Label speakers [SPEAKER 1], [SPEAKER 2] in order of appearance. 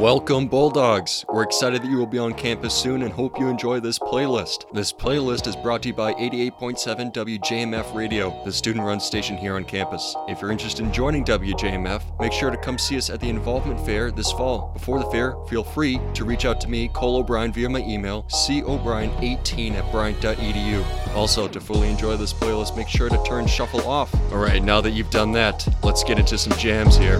[SPEAKER 1] Welcome, Bulldogs! We're excited that you will be on campus soon and hope you enjoy this playlist. This playlist is brought to you by 88.7 WJMF Radio, the student run station here on campus. If you're interested in joining WJMF, make sure to come see us at the Involvement Fair this fall. Before the fair, feel free to reach out to me, Cole O'Brien, via my email, cobrien18 at bryant.edu. Also, to fully enjoy this playlist, make sure to turn shuffle off. Alright, now that you've done that, let's get into some jams here.